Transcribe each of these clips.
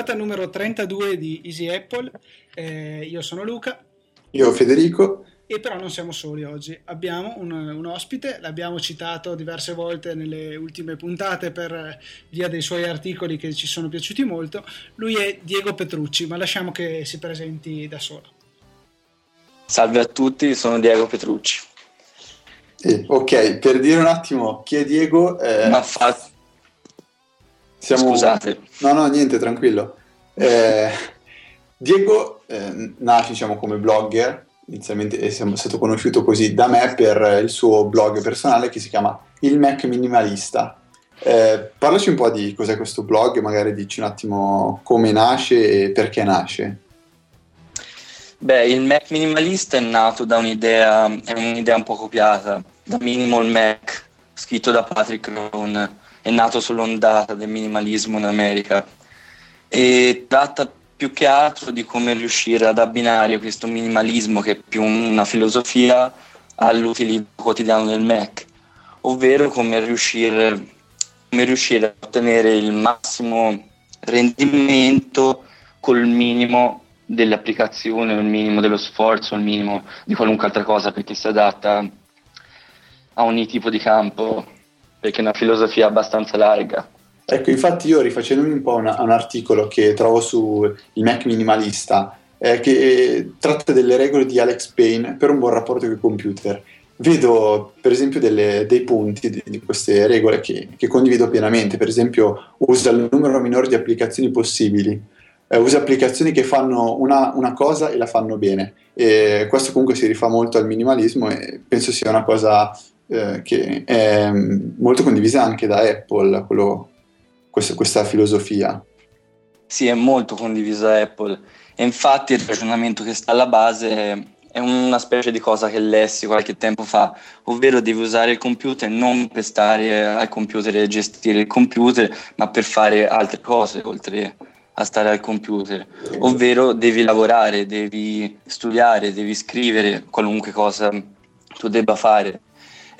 puntata numero 32 di Easy Apple. Eh, io sono Luca. Io Federico. E però non siamo soli oggi, abbiamo un, un, ospite, l'abbiamo citato diverse volte nelle ultime puntate per via dei suoi articoli che ci sono piaciuti molto. Lui è Diego Petrucci, ma lasciamo che si presenti da solo. Salve a tutti, sono Diego Petrucci. Eh, ok, per dire un attimo chi è Diego... Eh... Ma fa... Siamo... Scusate. No, no, niente, tranquillo. Eh, Diego eh, nasce diciamo, come blogger, inizialmente è stato conosciuto così da me per il suo blog personale che si chiama Il Mac Minimalista. Eh, parlaci un po' di cos'è questo blog, magari dici un attimo come nasce e perché nasce. Beh, il Mac minimalista è nato da un'idea, è un'idea un po' copiata, da Minimal Mac, scritto da Patrick Rohn è nato sull'ondata del minimalismo in America e tratta più che altro di come riuscire ad abbinare questo minimalismo che è più una filosofia all'utilizzo quotidiano del Mac, ovvero come riuscire, come riuscire a ottenere il massimo rendimento col minimo dell'applicazione, il minimo dello sforzo, il minimo di qualunque altra cosa perché si adatta a ogni tipo di campo perché è una filosofia abbastanza larga. Ecco, infatti io rifacendomi un po' una, un articolo che trovo su il Mac minimalista, eh, che tratta delle regole di Alex Payne per un buon rapporto con i computer. Vedo per esempio delle, dei punti di, di queste regole che, che, condivido pienamente, per esempio usa il numero minore di applicazioni possibili, eh, usa applicazioni che fanno una, una, cosa e la fanno bene. E questo comunque si rifà molto al minimalismo e penso sia una cosa eh, che è molto condivisa anche da Apple, quello, questa, questa filosofia. Sì, è molto condivisa da Apple. E infatti il ragionamento che sta alla base è una specie di cosa che lessi qualche tempo fa, ovvero devi usare il computer non per stare al computer e gestire il computer, ma per fare altre cose oltre a stare al computer, ovvero devi lavorare, devi studiare, devi scrivere qualunque cosa tu debba fare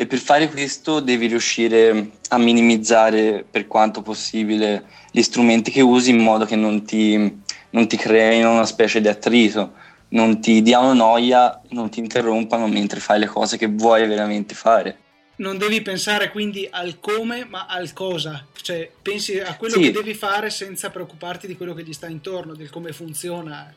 e per fare questo devi riuscire a minimizzare per quanto possibile gli strumenti che usi in modo che non ti, non ti creino una specie di attrito, non ti diano noia, non ti interrompano mentre fai le cose che vuoi veramente fare. Non devi pensare quindi al come, ma al cosa, cioè pensi a quello sì. che devi fare senza preoccuparti di quello che gli sta intorno, del come funziona.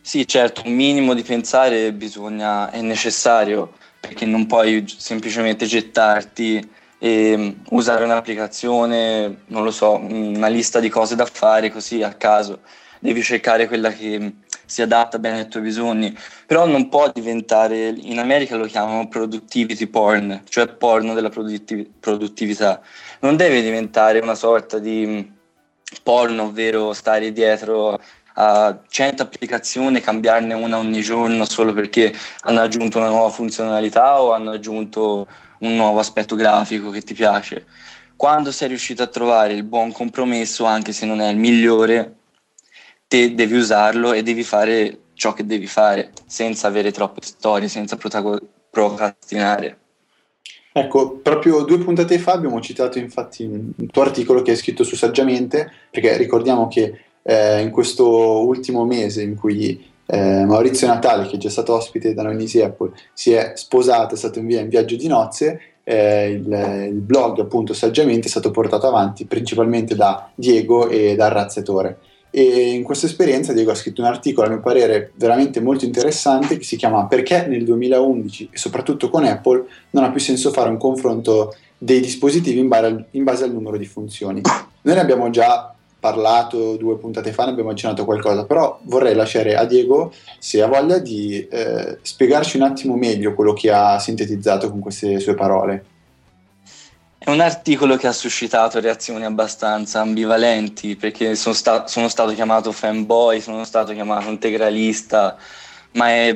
Sì, certo, un minimo di pensare bisogna, è necessario perché non puoi semplicemente gettarti e usare un'applicazione, non lo so, una lista di cose da fare così a caso. Devi cercare quella che si adatta bene ai tuoi bisogni, però non può diventare, in America lo chiamano productivity porn, cioè porno della produttiv- produttività. Non deve diventare una sorta di porno, ovvero stare dietro a 100 applicazioni, cambiarne una ogni giorno solo perché hanno aggiunto una nuova funzionalità o hanno aggiunto un nuovo aspetto grafico che ti piace. Quando sei riuscito a trovare il buon compromesso, anche se non è il migliore, te devi usarlo e devi fare ciò che devi fare senza avere troppe storie, senza procrastinare. Ecco, proprio due puntate fa abbiamo citato infatti un tuo articolo che hai scritto su Saggiamente, perché ricordiamo che eh, in questo ultimo mese in cui eh, Maurizio Natale, che è già stato ospite da noi in Apple, si è sposato, è stato in via in viaggio di nozze, eh, il, il, blog appunto saggiamente è stato portato avanti principalmente da Diego e dal Razzetore. E in questa esperienza Diego ha scritto un articolo a mio parere veramente molto interessante che si chiama Perché nel 2011 e soprattutto con Apple non ha più senso fare un confronto dei dispositivi in base al, in base al numero di funzioni. Noi ne abbiamo già parlato due puntate fa, ne abbiamo accennato qualcosa, però vorrei lasciare a Diego, se ha voglia, di eh, spiegarci un attimo meglio quello che ha sintetizzato con queste sue parole. È un articolo che ha suscitato reazioni abbastanza ambivalenti, perché sono, sta- sono stato chiamato fanboy, sono stato chiamato integralista, ma è,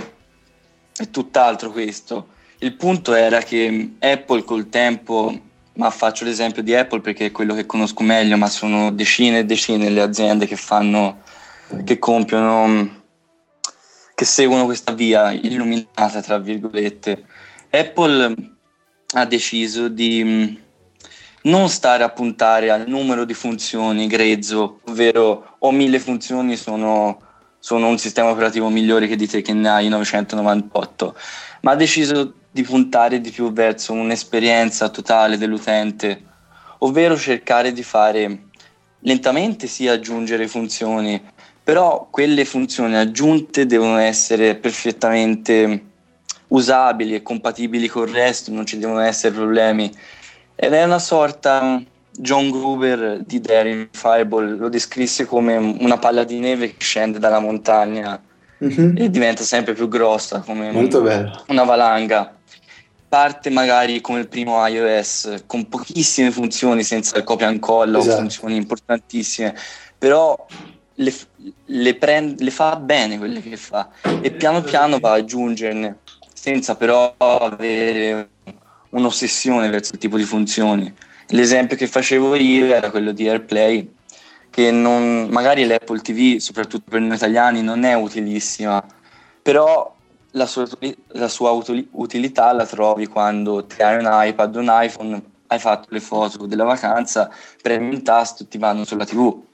è tutt'altro questo. Il punto era che Apple col tempo ma faccio l'esempio di Apple perché è quello che conosco meglio, ma sono decine e decine le aziende che fanno, che compiono, che seguono questa via illuminata, tra virgolette. Apple ha deciso di, non stare a puntare al numero di funzioni grezzo, ovvero ho mille funzioni, sono, sono un sistema operativo migliore che di te che ne hai 998, ma ha deciso di puntare di più verso un'esperienza totale dell'utente, ovvero cercare di fare lentamente sì aggiungere funzioni, però quelle funzioni aggiunte devono essere perfettamente usabili e compatibili con il resto, non ci devono essere problemi. Ed è una sorta, John Gruber di Daring Fireball lo descrisse come una palla di neve che scende dalla montagna mm-hmm. e diventa sempre più grossa, come un, una valanga. Parte magari come il primo iOS con pochissime funzioni senza il copia e incolla esatto. funzioni importantissime, però le, le, prend- le fa bene quelle che fa e piano piano va ad aggiungerne senza però avere un'ossessione verso il tipo di funzioni. L'esempio che facevo io era quello di AirPlay, che non, magari l'Apple TV, soprattutto per noi italiani, non è utilissima, però la sua, la sua utilità la trovi quando ti hai un iPad, un iPhone, hai fatto le foto della vacanza, premi un tasto e ti vanno sulla TV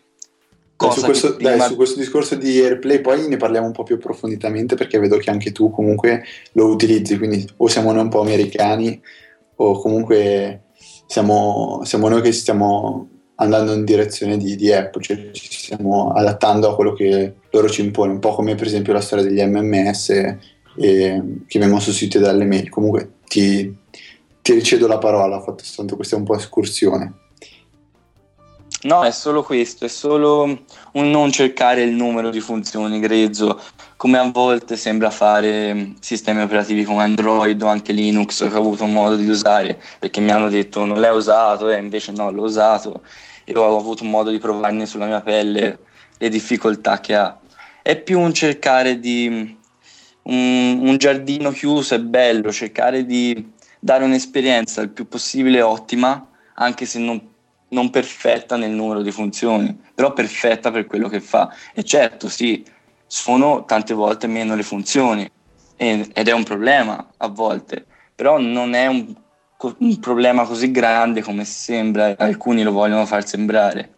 su, questo, dai, su, questo, discorso di AirPlay poi ne parliamo un po' più approfonditamente perché vedo che anche tu comunque lo utilizzi, quindi o siamo noi un po' americani o comunque siamo, siamo noi che stiamo andando in direzione di, di, Apple, cioè ci stiamo adattando a quello che loro ci impone, un po' come per esempio la storia degli MMS e, che vengono sostituiti dalle mail. Comunque ti, ti ricedo la parola, fatto soltanto questa un po' escursione. No, è solo questo, è solo un non cercare il numero di funzioni grezzo, come a volte sembra fare sistemi operativi come Android o anche Linux che ho avuto modo di usare, perché mi hanno detto non l'hai usato e invece no, l'ho usato e ho avuto modo di provarne sulla mia pelle le difficoltà che ha. È più un cercare di un, un giardino chiuso e bello, cercare di dare un'esperienza il più possibile ottima, anche se non non perfetta nel numero di funzioni, però perfetta per quello che fa. E certo, sì, sono tante volte meno le funzioni ed è un problema a volte, però non è un, un problema così grande come sembra, alcuni lo vogliono far sembrare.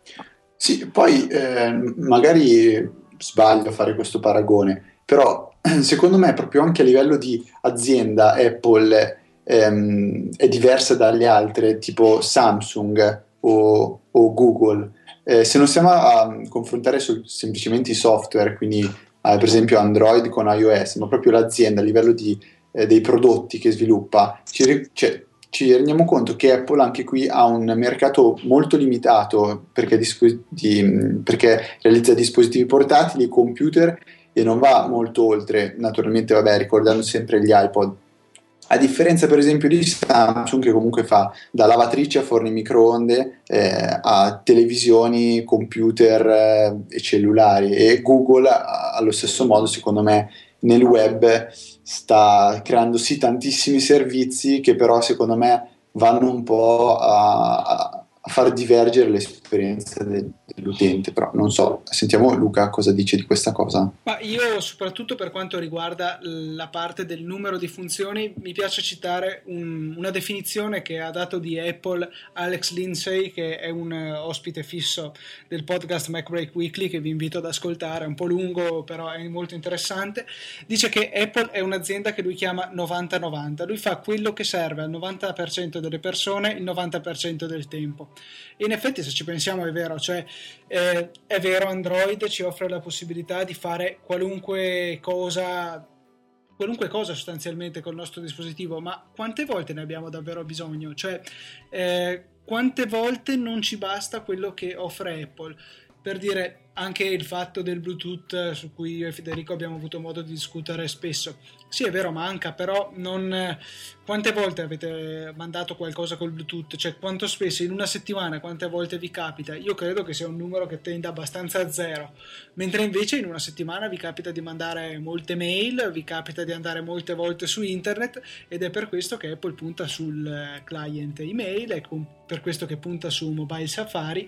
Sì, poi eh, magari sbaglio a fare questo paragone, però secondo me proprio anche a livello di azienda Apple ehm, è diversa dalle altre, tipo Samsung o, o Google. Eh, se non stiamo a confrontare su, semplicemente i software, quindi eh, per esempio Android con iOS, ma proprio l'azienda a livello di, eh, dei prodotti che sviluppa, ci, cioè, ci, rendiamo conto che Apple anche qui ha un mercato molto limitato perché, dispo- di, perché realizza dispositivi portatili, computer e non va molto oltre, naturalmente vabbè ricordando sempre gli iPod. A differenza per esempio di Samsung che comunque fa da lavatrice a forni microonde eh, a televisioni, computer eh, e cellulari. E Google allo stesso modo secondo me nel web sta creando sì tantissimi servizi che però secondo me vanno un po' a, far divergere l'esperienza del, dell'utente, però non so, sentiamo Luca cosa dice di questa cosa. Ma io soprattutto per quanto riguarda la parte del numero di funzioni mi piace citare un, una definizione che ha dato di Apple Alex Lindsay che è un uh, ospite fisso del podcast MacBreak Weekly che vi invito ad ascoltare, è un po' lungo però è molto interessante, dice che Apple è un'azienda che lui chiama 90-90, lui fa quello che serve al 90% delle persone il 90% del tempo in effetti, se ci pensiamo, è vero, cioè eh, è vero, Android ci offre la possibilità di fare qualunque cosa qualunque cosa sostanzialmente col nostro dispositivo, ma quante volte ne abbiamo davvero bisogno? Cioè, eh, quante volte non ci basta quello che offre Apple? Per dire, anche il fatto del Bluetooth su cui io e Federico abbiamo avuto modo di discutere spesso. Sì, è vero, manca, però non... Quante volte avete mandato qualcosa col Bluetooth? Cioè, quanto spesso in una settimana, quante volte vi capita? Io credo che sia un numero che tende abbastanza a zero, mentre invece in una settimana vi capita di mandare molte mail, vi capita di andare molte volte su internet ed è per questo che Apple punta sul client email, è per questo che punta su mobile Safari,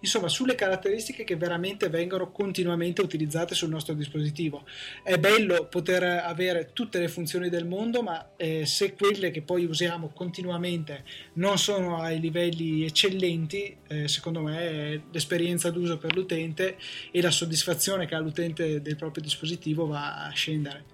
insomma, sulle caratteristiche che veramente vengono continuamente utilizzate sul nostro dispositivo. È bello poter avere tutte le funzioni del mondo, ma eh, se quelle che poi usiamo continuamente non sono ai livelli eccellenti, eh, secondo me l'esperienza d'uso per l'utente e la soddisfazione che ha l'utente del proprio dispositivo va a scendere.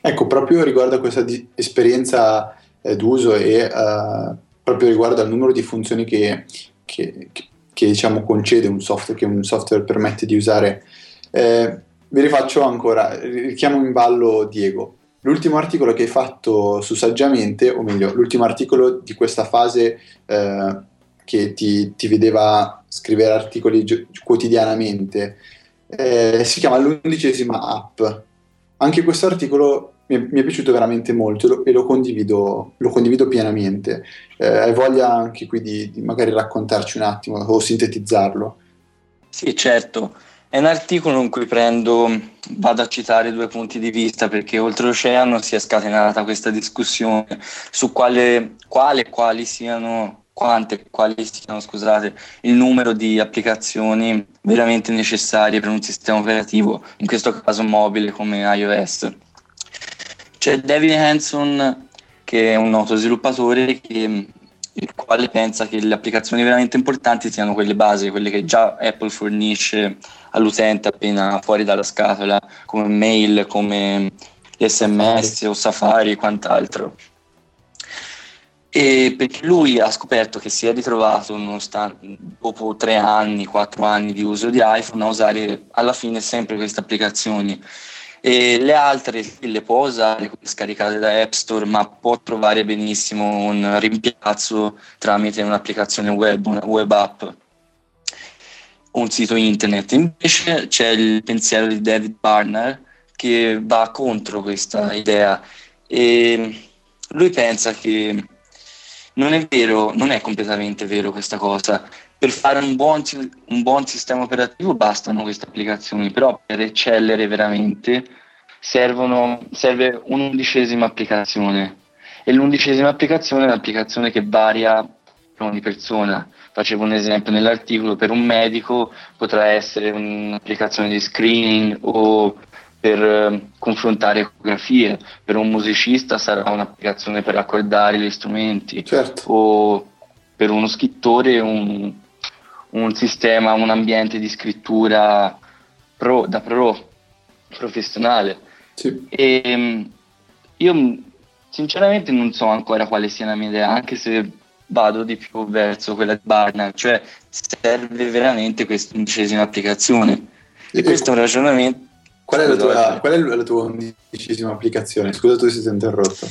Ecco, proprio riguardo a questa di- esperienza eh, d'uso e uh, proprio riguardo al numero di funzioni che, che, che diciamo, concede un software, che un software permette di usare, eh, vi rifaccio ancora, richiamo in ballo Diego. L'ultimo articolo che hai fatto su Saggiamente, o meglio, l'ultimo articolo di questa fase eh, che ti, ti, vedeva scrivere articoli gi- quotidianamente, eh, si chiama l'undicesima app. Anche questo articolo mi è, mi è, piaciuto veramente molto e lo condivido, lo condivido pienamente. Eh, hai voglia anche qui di, di, magari raccontarci un attimo o sintetizzarlo? Sì, certo. È un articolo in cui prendo, vado a citare due punti di vista perché oltreoceano si è scatenata questa discussione su quale, quale quali siano quante, quali siano, scusate, il numero di applicazioni veramente necessarie per un sistema operativo, in questo caso mobile come iOS. C'è David Hanson, che è un noto sviluppatore, che, il quale pensa che le applicazioni veramente importanti siano quelle base, quelle che già Apple fornisce all'utente appena fuori dalla scatola, come mail, come sms o Safari e quant'altro. E perché lui ha scoperto che si è ritrovato dopo tre anni, quattro anni di uso di iPhone a usare alla fine sempre queste applicazioni e le altre le può usare scaricate da App Store, ma può trovare benissimo un rimpiazzo tramite un'applicazione web, una web app un sito internet. Invece c'è il pensiero di David Barner che va contro questa idea e lui pensa che non è vero, non è completamente vero questa cosa. Per fare un buon, un buon sistema operativo bastano queste applicazioni, però per eccellere veramente servono, serve un'undicesima applicazione e l'undicesima applicazione è un'applicazione che varia per ogni persona. Facevo un esempio nell'articolo, per un medico potrà essere un'applicazione di screening o per eh, confrontare ecografie, per un musicista sarà un'applicazione per accordare gli strumenti certo. o per uno scrittore un, un sistema, un ambiente di scrittura pro, da pro professionale. Sì. E, ehm, io sinceramente non so ancora quale sia la mia idea, anche se vado di più verso quella di Barnard, cioè serve veramente questa undicesima applicazione. E, questo è un ragionamento. Qual è, la tua, qual è la tua undicesima applicazione? Scusa, tu sei interrotto.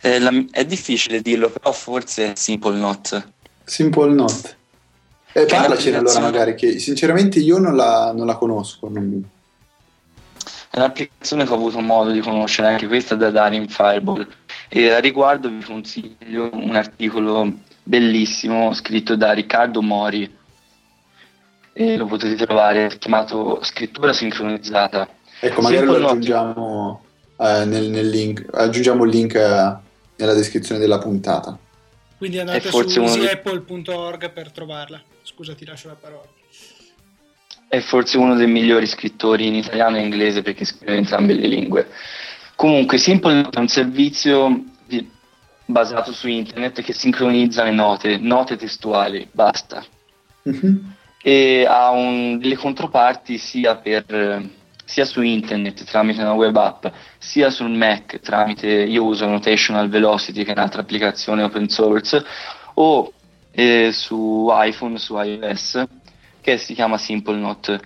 Eh, la, è difficile dirlo, però forse è Simple Note. Simple Note. Eh, parlacene allora magari, che sinceramente io non la, non la conosco. Non... È un'applicazione che ho avuto modo di conoscere anche questa da dare in Fireball e a riguardo vi consiglio un articolo bellissimo scritto da Riccardo Mori e lo potete trovare chiamato Scrittura sincronizzata. Ecco, magari Simple lo aggiungiamo, eh, nel, nel link, aggiungiamo il link eh, nella descrizione della puntata. Quindi andate su easyapple.org per trovarla. Scusa, ti lascio la parola. È forse uno dei migliori scrittori in italiano e inglese perché scrive in entrambe le lingue. Comunque, Simple è un servizio di, basato su internet che sincronizza le note, note testuali, basta. Mm-hmm. E ha un, delle controparti sia, per, sia su internet tramite una web app, sia sul Mac tramite, io uso Notational Velocity che è un'altra applicazione open source, o eh, su iPhone, su iOS che si chiama Simple Note.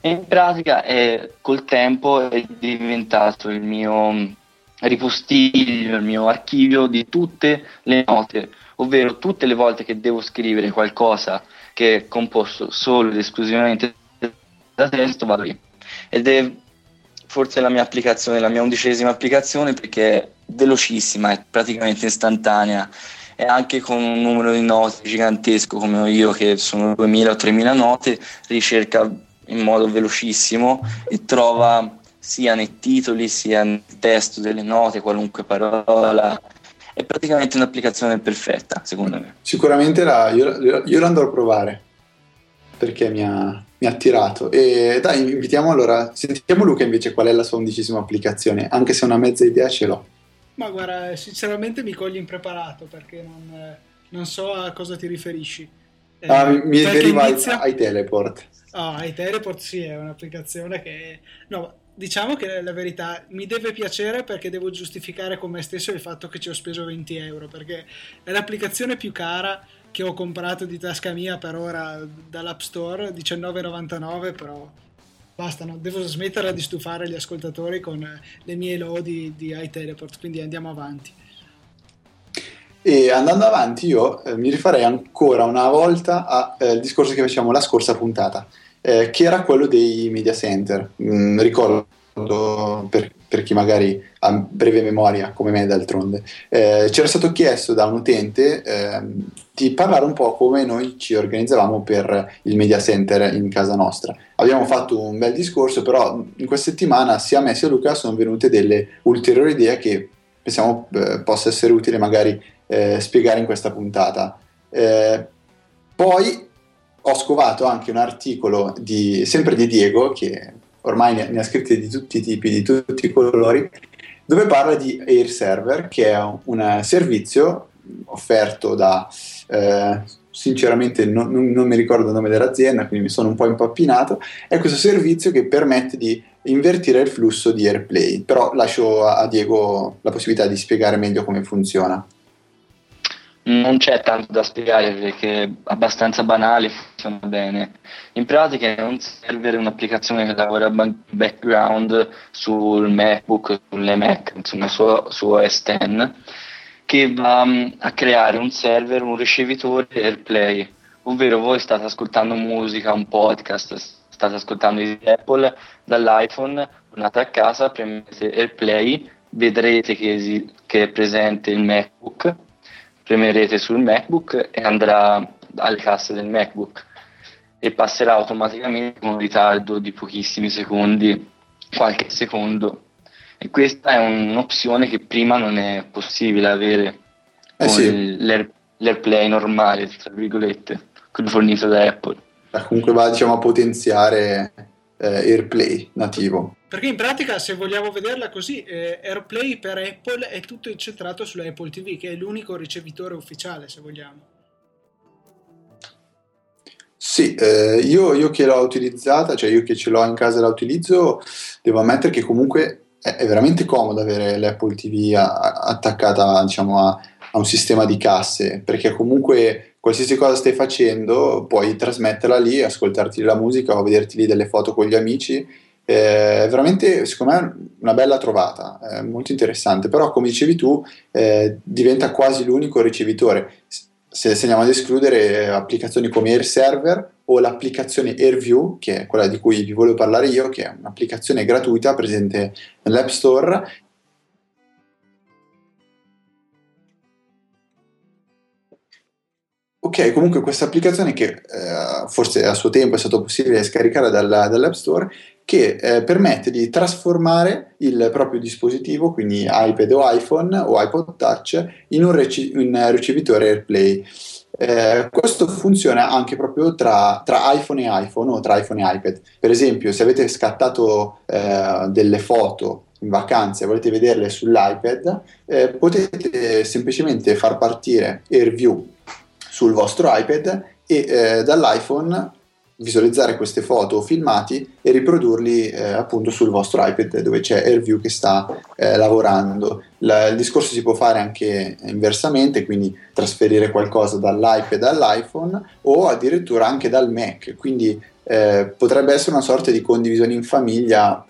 E in pratica è, col tempo è diventato il mio ripostiglio, il mio archivio di tutte le note, ovvero tutte le volte che devo scrivere qualcosa che è composto solo ed esclusivamente da testo, vado lì. Ed è forse la mia applicazione, la mia undicesima applicazione perché è velocissima, è praticamente istantanea e anche con un numero di note gigantesco come io che sono 2000 o 3000 note ricerca in modo velocissimo e trova sia nei titoli sia nel testo delle note qualunque parola è praticamente un'applicazione perfetta secondo me sicuramente la, io, io la andrò a provare perché mi ha, mi ha attirato. E dai, invitiamo allora, sentiamo Luca invece qual è la sua undicesima applicazione, anche se una mezza idea ce l'ho. Ma guarda, sinceramente mi cogli impreparato perché non, non so a cosa ti riferisci. Eh, ah, mi, riferiva inizia... ai, ai teleport. Ah, ai teleport sì, è un'applicazione che... No, diciamo che la verità mi deve piacere perché devo giustificare con me stesso il fatto che ci ho speso 20 euro perché è l'applicazione più cara che ho comprato di tasca mia per ora dall'App Store 19,99 però basta devo smetterla di stufare gli ascoltatori con le mie lodi di iTeleport quindi andiamo avanti e andando avanti io eh, mi rifarei ancora una volta al eh, discorso che facciamo la scorsa puntata eh, che era quello dei media center. Mm, ricordo per, per, chi magari ha breve memoria, come me d'altronde, eh, c'era stato chiesto da un utente eh, di parlare un po' come noi ci organizzavamo per il media center in casa nostra. Abbiamo fatto un bel discorso, però in questa settimana sia a me sia a Luca sono venute delle ulteriori idee che pensiamo eh, possa essere utile magari eh, spiegare in questa puntata. Eh, poi ho scovato anche un articolo di, sempre di Diego, che ormai ne, ne ha scritti di tutti i tipi, di tutti i colori, dove parla di Air Server, che è un, un servizio offerto da, eh, sinceramente non, non, mi ricordo il nome dell'azienda, quindi mi sono un po' impappinato, è questo servizio che permette di invertire il flusso di AirPlay, però lascio a Diego la possibilità di spiegare meglio come funziona non c'è tanto da spiegare perché è abbastanza banale, funziona bene. In pratica è un server, un'applicazione che lavora background sul MacBook, sulle Mac, insomma su, su OS X, che va mm, a creare un server, un ricevitore AirPlay, ovvero voi state ascoltando musica, un podcast, state ascoltando di Apple dall'iPhone, tornate a casa, premete AirPlay, vedrete che, che è presente il MacBook premerete sul MacBook e andrà alle casse del MacBook e passerà automaticamente con un ritardo di pochissimi secondi, qualche secondo. E questa è un'opzione che prima non è possibile avere eh con sì. l'Air, l'AirPlay normale, tra virgolette, quello fornito da Apple. Eh, comunque va diciamo, a potenziare eh, AirPlay nativo. Perché in pratica, se vogliamo vederla così, eh, AirPlay per Apple è tutto incentrato sulla Apple TV, che è l'unico ricevitore ufficiale, se vogliamo. Sì, eh, io, io, che l'ho utilizzata, cioè io che ce l'ho in casa e la utilizzo, devo ammettere che comunque è, è veramente comodo avere l'Apple TV a, a, attaccata diciamo, a, a un sistema di casse, perché comunque qualsiasi cosa stai facendo puoi trasmetterla lì, ascoltarti la musica o vederti lì delle foto con gli amici è eh, veramente, secondo me, una bella trovata, è molto interessante, però come dicevi tu, eh, diventa quasi l'unico ricevitore. Se, se andiamo ad escludere applicazioni come Air Server o l'applicazione AirView, che è quella di cui vi volevo parlare io, che è un'applicazione gratuita presente nell'App Store Ok, comunque questa applicazione che eh, forse a suo tempo è stato possibile scaricare dalla, dall'App Store che eh, permette di trasformare il proprio dispositivo, quindi iPad o iPhone o iPod Touch, in un, rec- un ricevitore AirPlay. Eh, questo funziona anche proprio tra, tra, iPhone e iPhone o tra iPhone e iPad. Per esempio, se avete scattato eh, delle foto in vacanza e volete vederle sull'iPad, eh, potete semplicemente far partire AirView sul vostro iPad e eh, dall'iPhone visualizzare queste foto o filmati e riprodurli eh, appunto sul vostro iPad dove c'è AirView che sta eh, lavorando. La, il discorso si può fare anche inversamente, quindi trasferire qualcosa dall'iPad all'iPhone o addirittura anche dal Mac, quindi eh, potrebbe essere una sorta di condivisione in famiglia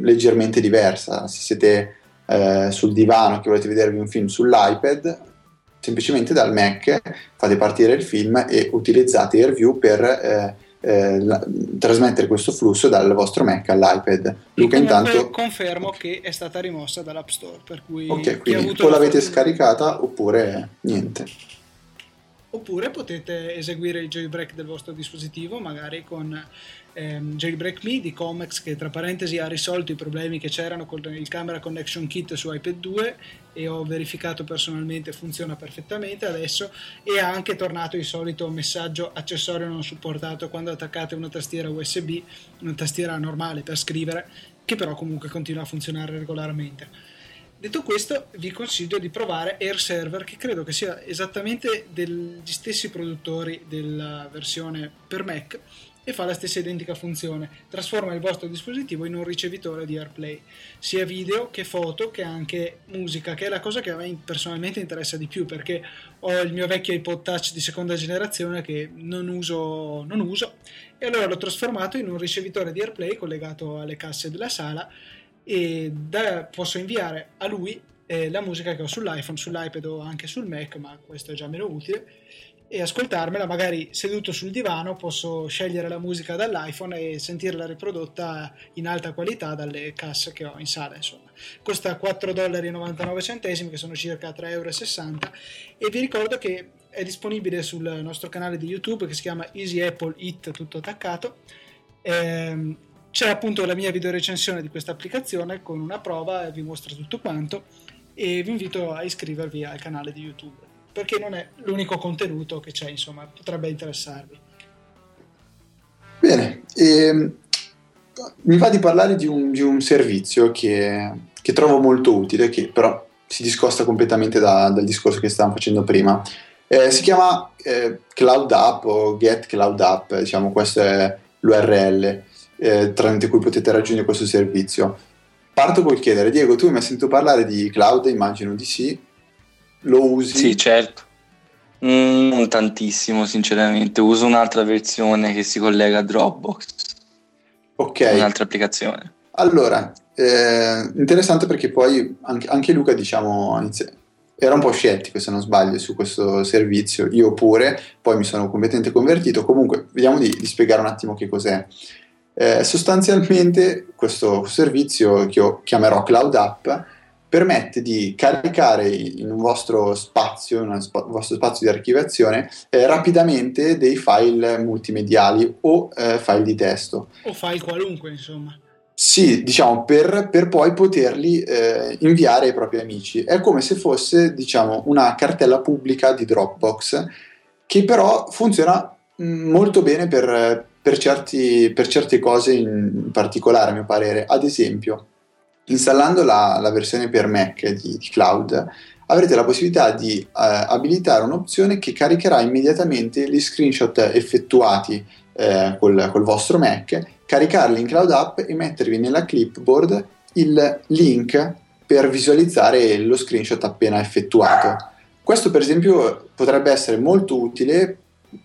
leggermente diversa. Se siete eh, sul divano che volete vedervi un film sull'iPad, semplicemente dal Mac fate partire il film e utilizzate AirView per eh, eh, la, trasmettere questo flusso dal vostro Mac all'iPad. Luca intanto confermo che è stata rimossa dall'App Store, per cui Ok, quindi o l'avete fortuna... scaricata oppure niente. Oppure potete eseguire il jailbreak del vostro dispositivo magari con ehm, Jailbreak Me di Comex che tra parentesi ha risolto i problemi che c'erano con il camera connection kit su iPad 2 e ho verificato personalmente funziona perfettamente adesso e ha anche tornato il solito messaggio accessorio non supportato quando attaccate una tastiera USB, una tastiera normale per scrivere che però comunque continua a funzionare regolarmente. Detto questo, vi consiglio di provare Air Server, che credo che sia esattamente degli stessi produttori della versione per Mac e fa la stessa identica funzione. Trasforma il vostro dispositivo in un ricevitore di AirPlay, sia video che foto che anche musica, che è la cosa che a me personalmente interessa di più perché ho il mio vecchio iPod Touch di seconda generazione che non uso, non uso e allora l'ho trasformato in un ricevitore di AirPlay collegato alle casse della sala e da, posso inviare a lui eh, la musica che ho sull'iPhone, sull'iPad o anche sul Mac, ma questo è già meno utile, e ascoltarmela magari seduto sul divano posso scegliere la musica dall'iPhone e sentirla riprodotta in alta qualità dalle casse che ho in sala insomma. Costa 4,99 che sono circa 3,60 euro e vi ricordo che è disponibile sul nostro canale di YouTube che si chiama Easy Apple It tutto attaccato. Ehm, c'è appunto la mia video recensione di questa applicazione con una prova, vi mostro tutto quanto e vi invito a iscrivervi al canale di YouTube perché non è l'unico contenuto che c'è, insomma, potrebbe interessarvi. Bene, e, mi va di parlare di un, di un servizio che, che, trovo molto utile, che però si discosta completamente da, dal discorso che stavamo facendo prima. Eh, si chiama eh, Cloud App o Get Cloud App, diciamo questo è l'URL eh, tramite cui potete raggiungere questo servizio. Parto col chiedere, Diego, tu mi hai sentito parlare di cloud? Immagino di sì. Lo usi? Sì, certo. Mm, non tantissimo, sinceramente. Uso un'altra versione che si collega a Dropbox. Ok. Un'altra applicazione. Allora, eh, interessante perché poi anche, anche Luca, diciamo, inizia- era un po' scettico se non sbaglio su questo servizio, io pure, poi mi sono completamente convertito. Comunque, vediamo di, di spiegare un attimo che cos'è. Eh, sostanzialmente questo servizio che io chiamerò Cloud App permette di caricare in un vostro spazio, in un sp- vostro spazio di archiviazione, eh, rapidamente dei file multimediali o eh, file di testo. O file qualunque, insomma. Sì, diciamo, per, per poi poterli eh, inviare ai propri amici. È come se fosse, diciamo, una cartella pubblica di Dropbox, che però funziona mm, molto bene per, per, certi, per certe cose in particolare, a mio parere. Ad esempio, installando la, la versione per Mac di, di, Cloud, avrete la possibilità di eh, abilitare un'opzione che caricherà immediatamente gli screenshot effettuati eh, col, col vostro Mac, caricarli in Cloud App e mettervi nella clipboard il link per visualizzare lo screenshot appena effettuato. Questo per esempio potrebbe essere molto utile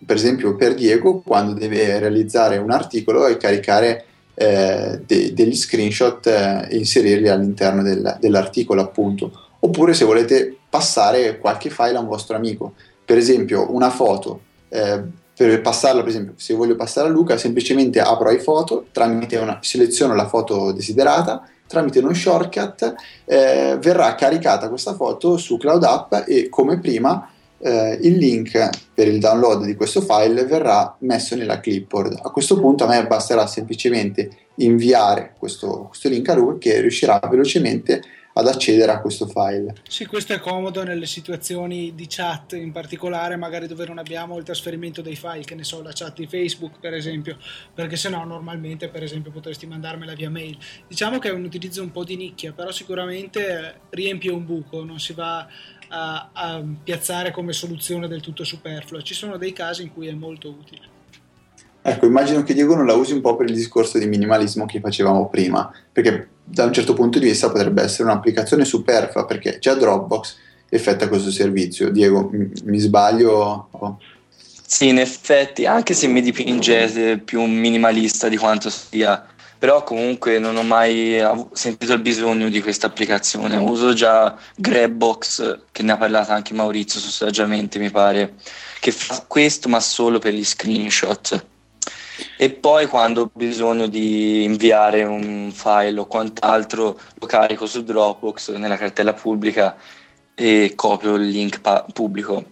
per esempio per Diego quando deve realizzare un articolo e caricare eh, de- degli screenshot eh, e inserirli all'interno del, dell'articolo appunto. Oppure se volete passare qualche file a un vostro amico. Per esempio una foto eh, per passarla per esempio se voglio passare a Luca semplicemente apro iPhoto tramite una, seleziono la foto desiderata tramite uno shortcut eh, verrà caricata questa foto su Cloud App e come prima eh, il link per il download di questo file verrà messo nella clipboard. A questo punto a me basterà semplicemente inviare questo, questo link a lui che riuscirà velocemente ad accedere a questo file. Sì, questo è comodo nelle situazioni di chat in particolare, magari dove non abbiamo il trasferimento dei file, che ne so, la chat di Facebook per esempio, perché se no normalmente per esempio potresti mandarmela via mail. Diciamo che è un utilizzo un po' di nicchia, però sicuramente riempie un buco, non si va a, a piazzare come soluzione del tutto superflua. Ci sono dei casi in cui è molto utile. Ecco, immagino che Diego non la usi un po' per il discorso di minimalismo che facevamo prima, perché da un certo punto di vista potrebbe essere un'applicazione superflua, perché già Dropbox effettua questo servizio. Diego, mi, mi sbaglio? Oh. Sì, in effetti, anche se mi dipingete più un minimalista di quanto sia però comunque non ho mai sentito il bisogno di questa applicazione. Uso già Grabbox, che ne ha parlato anche Maurizio su Saggiamente, mi pare, che fa questo ma solo per gli screenshot. E poi quando ho bisogno di inviare un file o quant'altro lo carico su Dropbox nella cartella pubblica e copio il link pa- pubblico.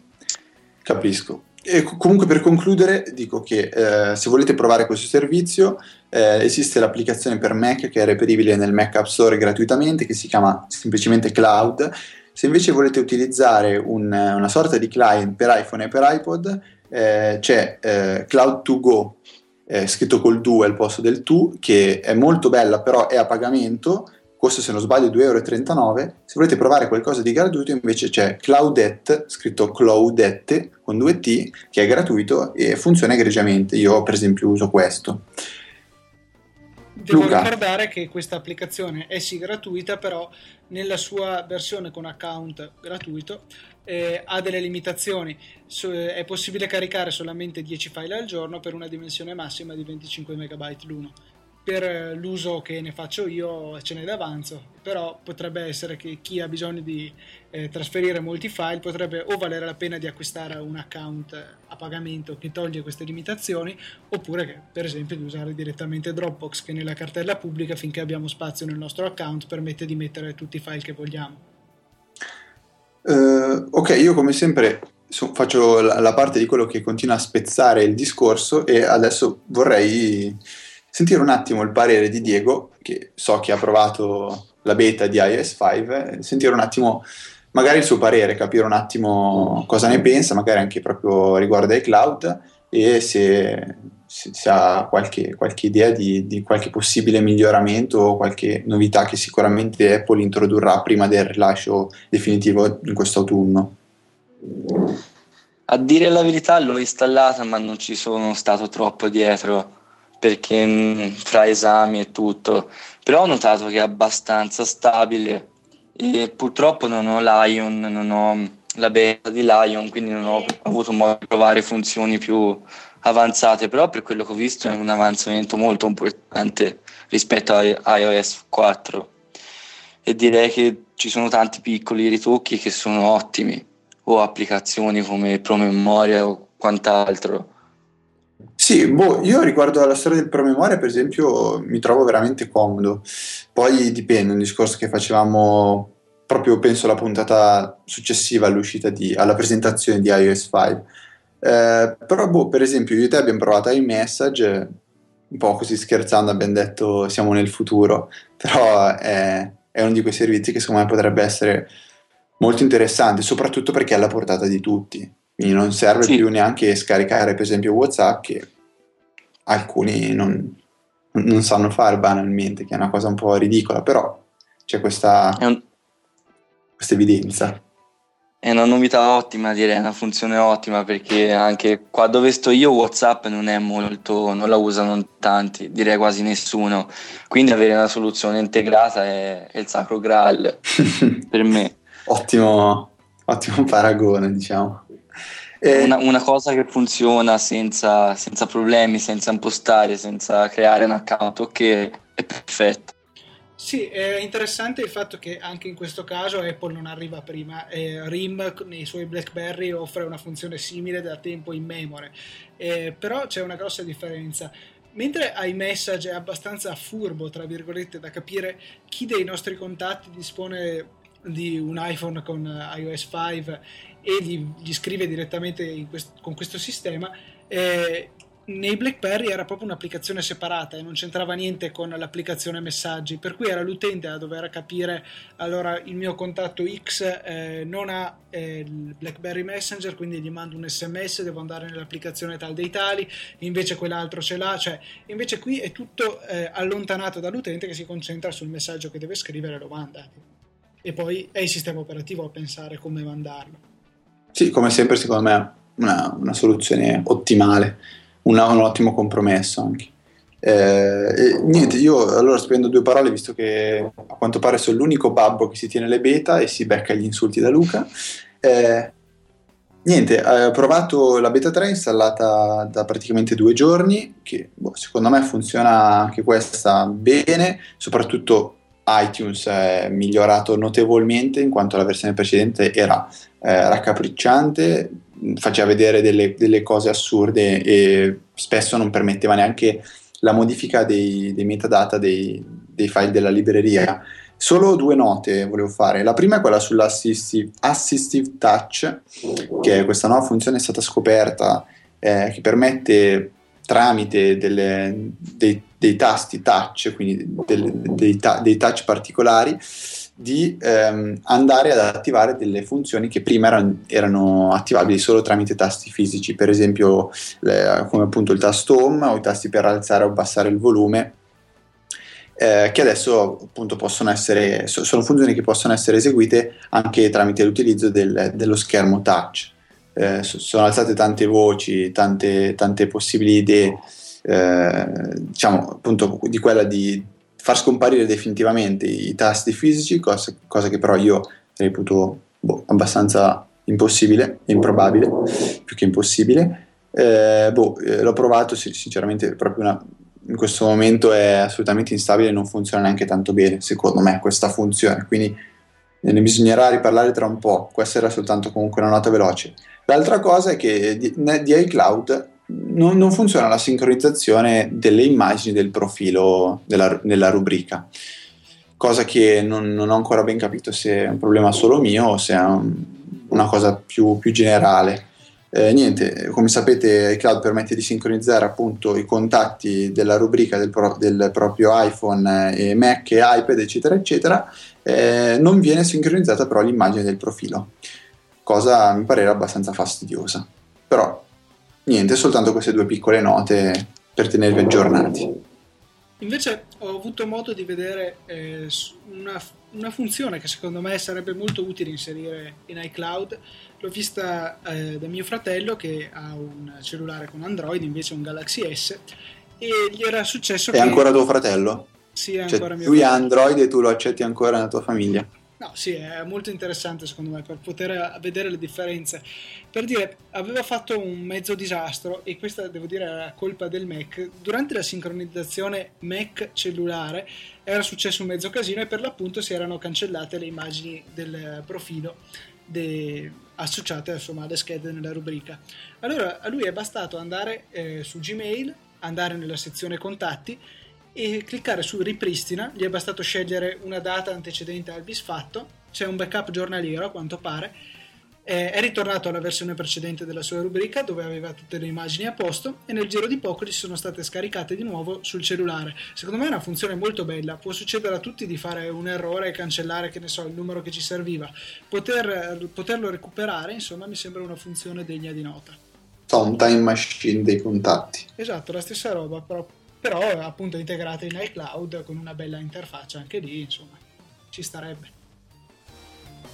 Capisco. E comunque per concludere dico che eh, se volete provare questo servizio eh, esiste l'applicazione per Mac che è reperibile nel Mac App Store gratuitamente che si chiama semplicemente Cloud. Se invece volete utilizzare un, una sorta di client per iPhone e per iPod eh, c'è eh, Cloud 2 Go scritto col 2 al posto del 2 che è molto bella però è a pagamento costa se non sbaglio 2,39 euro. Se volete provare qualcosa di gratuito invece c'è Cloudette, scritto Cloudette con due T, che è gratuito e funziona egregiamente. Io per esempio uso questo. Devo Luca. ricordare che questa applicazione è sì gratuita, però nella sua versione con account gratuito eh, ha delle limitazioni. So, è possibile caricare solamente 10 file al giorno per una dimensione massima di 25 MB l'uno per l'uso che ne faccio io ce n'è d'avanzo, però potrebbe essere che chi ha bisogno di eh, trasferire molti file potrebbe o valere la pena di acquistare un account a pagamento che toglie queste limitazioni, oppure che, per esempio di usare direttamente Dropbox che nella cartella pubblica finché abbiamo spazio nel nostro account permette di mettere tutti i file che vogliamo. Uh, ok, io come sempre faccio la, la parte di quello che continua a spezzare il discorso e adesso vorrei sentire un attimo il parere di Diego, che so che ha provato la beta di iOS 5, sentire un attimo magari il suo parere, capire un attimo cosa ne pensa, magari anche proprio riguardo ai cloud e se, se, se ha qualche, qualche idea di, di, qualche possibile miglioramento o qualche novità che sicuramente Apple introdurrà prima del rilascio definitivo in questo autunno. A dire la verità l'ho installata ma non ci sono stato troppo dietro perché mm, fra esami e tutto, però ho notato che è abbastanza stabile e purtroppo non ho Lion, non ho la beta di Lion, quindi non ho avuto modo di provare funzioni più avanzate, però per quello che ho visto è un avanzamento molto importante rispetto a iOS 4 e direi che ci sono tanti piccoli ritocchi che sono ottimi o applicazioni come promemoria o quant'altro sì, boh, io riguardo alla storia del promemoria, per esempio, mi trovo veramente comodo. Poi dipende, un discorso che facevamo proprio, penso, la puntata successiva all'uscita di, alla presentazione di iOS 5. Eh, però, boh, per esempio, io e te abbiamo provato iMessage, un po' così scherzando abbiamo detto siamo nel futuro, però è, è uno di quei servizi che secondo me potrebbe essere molto interessante, soprattutto perché è alla portata di tutti. Quindi non serve sì. più neanche scaricare, per esempio, WhatsApp, che alcuni non, non, sanno fare banalmente, che è una cosa un po' ridicola, però c'è questa, un... questa evidenza. È una novità ottima, direi, è una funzione ottima perché anche qua dove sto io WhatsApp non è molto, non la usano tanti, direi quasi nessuno. Quindi avere una soluzione integrata è, è il sacro graal per me. Ottimo, ottimo paragone, diciamo. Eh, una, una, cosa che funziona senza, senza, problemi, senza impostare, senza creare un account, ok, è perfetto. Sì, è interessante il fatto che anche in questo caso Apple non arriva prima. Eh, RIM nei suoi BlackBerry offre una funzione simile da tempo in memoria, eh, però c'è una grossa differenza. Mentre iMessage è abbastanza furbo, tra virgolette, da capire chi dei nostri contatti dispone di un iPhone con iOS 5 e gli, gli scrive direttamente quest- con questo sistema. Eh, nei BlackBerry era proprio un'applicazione separata e non c'entrava niente con l'applicazione messaggi, per cui era l'utente a dover capire allora il mio contatto X eh, non ha eh, il BlackBerry Messenger, quindi gli mando un sms, devo andare nell'applicazione tal dei tali, invece quell'altro ce l'ha, cioè invece qui è tutto eh, allontanato dall'utente che si concentra sul messaggio che deve scrivere e lo manda. E poi è il sistema operativo a pensare come mandarlo. Sì, come sempre secondo me una, una soluzione ottimale, una, un ottimo compromesso anche. Eh, niente, io allora spendo due parole visto che a quanto pare sono l'unico babbo che si tiene le beta e si becca gli insulti da Luca. Eh, niente, ho provato la beta 3 installata da praticamente due giorni, che boh, secondo me funziona anche questa bene, soprattutto iTunes è migliorato notevolmente in quanto la versione precedente era eh, raccapricciante, faceva vedere delle, delle, cose assurde e spesso non permetteva neanche la modifica dei, dei metadata dei, dei, file della libreria. Solo due note volevo fare. La prima è quella sull'assistive assistive touch, che questa nuova funzione è stata scoperta eh, che permette tramite delle, dei, dei, tasti touch, quindi del, dei, dei, touch particolari, di ehm, andare ad attivare delle funzioni che prima erano, erano, attivabili solo tramite tasti fisici, per esempio le, come appunto il tasto home o i tasti per alzare o abbassare il volume, eh, che adesso appunto possono essere, sono funzioni che possono essere eseguite anche tramite l'utilizzo del, dello schermo touch. Eh, sono alzate tante voci, tante, tante possibili idee, eh, diciamo appunto di quella di far scomparire definitivamente i tasti fisici, cosa, cosa che però io reputo boh, abbastanza impossibile, improbabile, più che impossibile. Eh, boh, eh, l'ho provato, sinceramente, proprio una, in questo momento è assolutamente instabile e non funziona neanche tanto bene, secondo me, questa funzione. Quindi ne bisognerà riparlare tra un po'. Questa era soltanto comunque una nota veloce. L'altra cosa è che di, di iCloud non, non, funziona la sincronizzazione delle immagini del profilo della, della rubrica, cosa che non, non, ho ancora ben capito se è un problema solo mio o se è un, una cosa più, più generale. Eh, niente, come sapete iCloud permette di sincronizzare appunto i contatti della rubrica del, pro, del proprio iPhone e Mac e iPad eccetera eccetera, eh, non viene sincronizzata però l'immagine del profilo, cosa mi pareva abbastanza fastidiosa. Però niente, soltanto queste due piccole note per tenervi aggiornati. Invece ho avuto modo di vedere eh, una, una, funzione che secondo me sarebbe molto utile inserire in iCloud. L'ho vista eh, da mio fratello che ha un cellulare con Android, invece un Galaxy S, e gli era successo è che... Ancora tuo fratello? Sì, è cioè, ancora mio lui fratello. ha Android e tu lo accetti ancora nella tua famiglia? No, sì, è molto interessante secondo me per poter vedere le differenze. Per dire, aveva fatto un mezzo disastro e questa devo dire era colpa del Mac. Durante la sincronizzazione Mac cellulare era successo un mezzo casino e per l'appunto si erano cancellate le immagini del profilo de... associate insomma, alle schede nella rubrica. Allora a lui è bastato andare eh, su Gmail, andare nella sezione contatti e cliccare su ripristina, gli è bastato scegliere una data antecedente al bisfatto, c'è un backup giornaliero a quanto pare, è ritornato alla versione precedente della sua rubrica dove aveva tutte le immagini a posto e nel giro di poco gli sono state scaricate di nuovo sul cellulare. Secondo me è una funzione molto bella, può succedere a tutti di fare un errore e cancellare, che ne so, il numero che ci serviva. Poter, poterlo recuperare, insomma, mi sembra una funzione degna di nota. Un time machine dei contatti. Esatto, la stessa roba, però però appunto integrata in iCloud con una bella interfaccia anche lì, insomma, ci starebbe.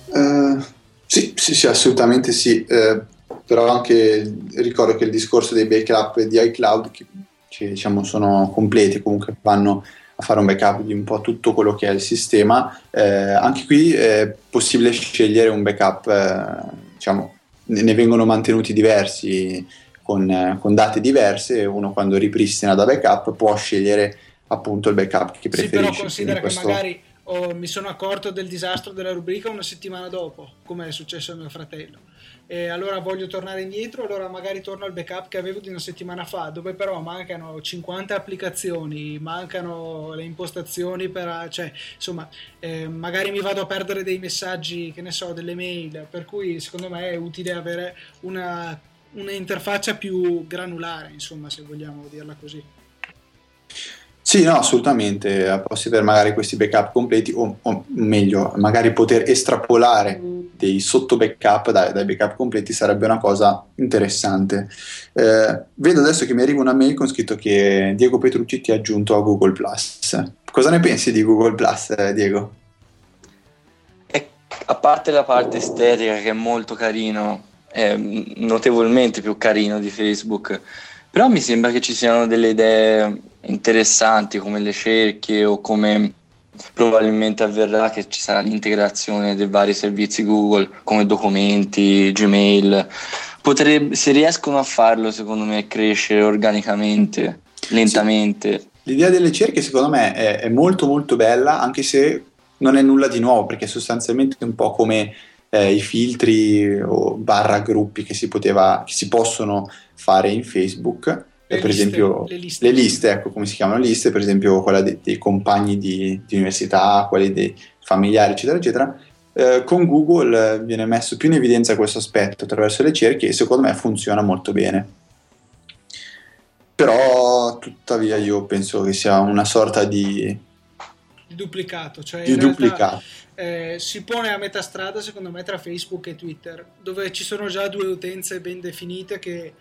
Uh, sì, sì, sì, assolutamente sì, uh, però anche ricordo che il discorso dei backup di iCloud, che, che diciamo sono completi, comunque vanno a fare un backup di un po' tutto quello che è il sistema, eh, anche qui è possibile scegliere un backup, diciamo, ne vengono mantenuti diversi con, con, date diverse, uno quando ripristina da backup può scegliere appunto il backup che preferisce. Sì, però considera questo... che magari oh, mi sono accorto del disastro della rubrica una settimana dopo, come è successo a mio fratello. E allora voglio tornare indietro, allora magari torno al backup che avevo di una settimana fa, dove però mancano 50 applicazioni, mancano le impostazioni per... cioè, insomma, eh, magari mi vado a perdere dei messaggi, che ne so, delle mail, per cui secondo me è utile avere una un'interfaccia più granulare, insomma, se vogliamo dirla così. Sì, no, assolutamente. Posso avere magari questi backup completi, o, o, meglio, magari poter estrapolare dei sotto backup dai, dai backup completi sarebbe una cosa interessante. Eh, vedo adesso che mi arriva una mail con scritto che Diego Petrucci ti ha aggiunto a Google Plus. Cosa ne pensi di Google Plus, eh, Diego? E, a parte la parte estetica che è molto carino, è notevolmente più carino di Facebook, però mi sembra che ci siano delle idee interessanti come le cerchie o come probabilmente avverrà che ci sarà l'integrazione dei vari servizi Google come documenti, Gmail. Potrebbe, se riescono a farlo, secondo me, crescere organicamente, lentamente. Sì. L'idea delle cerchie, secondo me, è, è molto molto bella, anche se non è nulla di nuovo, perché sostanzialmente è un po' come eh, i filtri o barra gruppi che si, poteva, che si possono fare in Facebook. le per liste, esempio le liste. le liste. ecco come si chiamano liste, per esempio quella dei, dei compagni di, di, università, quelli dei familiari, eccetera, eccetera. Eh, con Google viene messo più in evidenza questo aspetto attraverso le cerchie e secondo me funziona molto bene. Però tuttavia io penso che sia una sorta di, di duplicato, cioè di duplicato. Eh, si pone a metà strada secondo me tra Facebook e Twitter, dove ci sono già due utenze ben definite che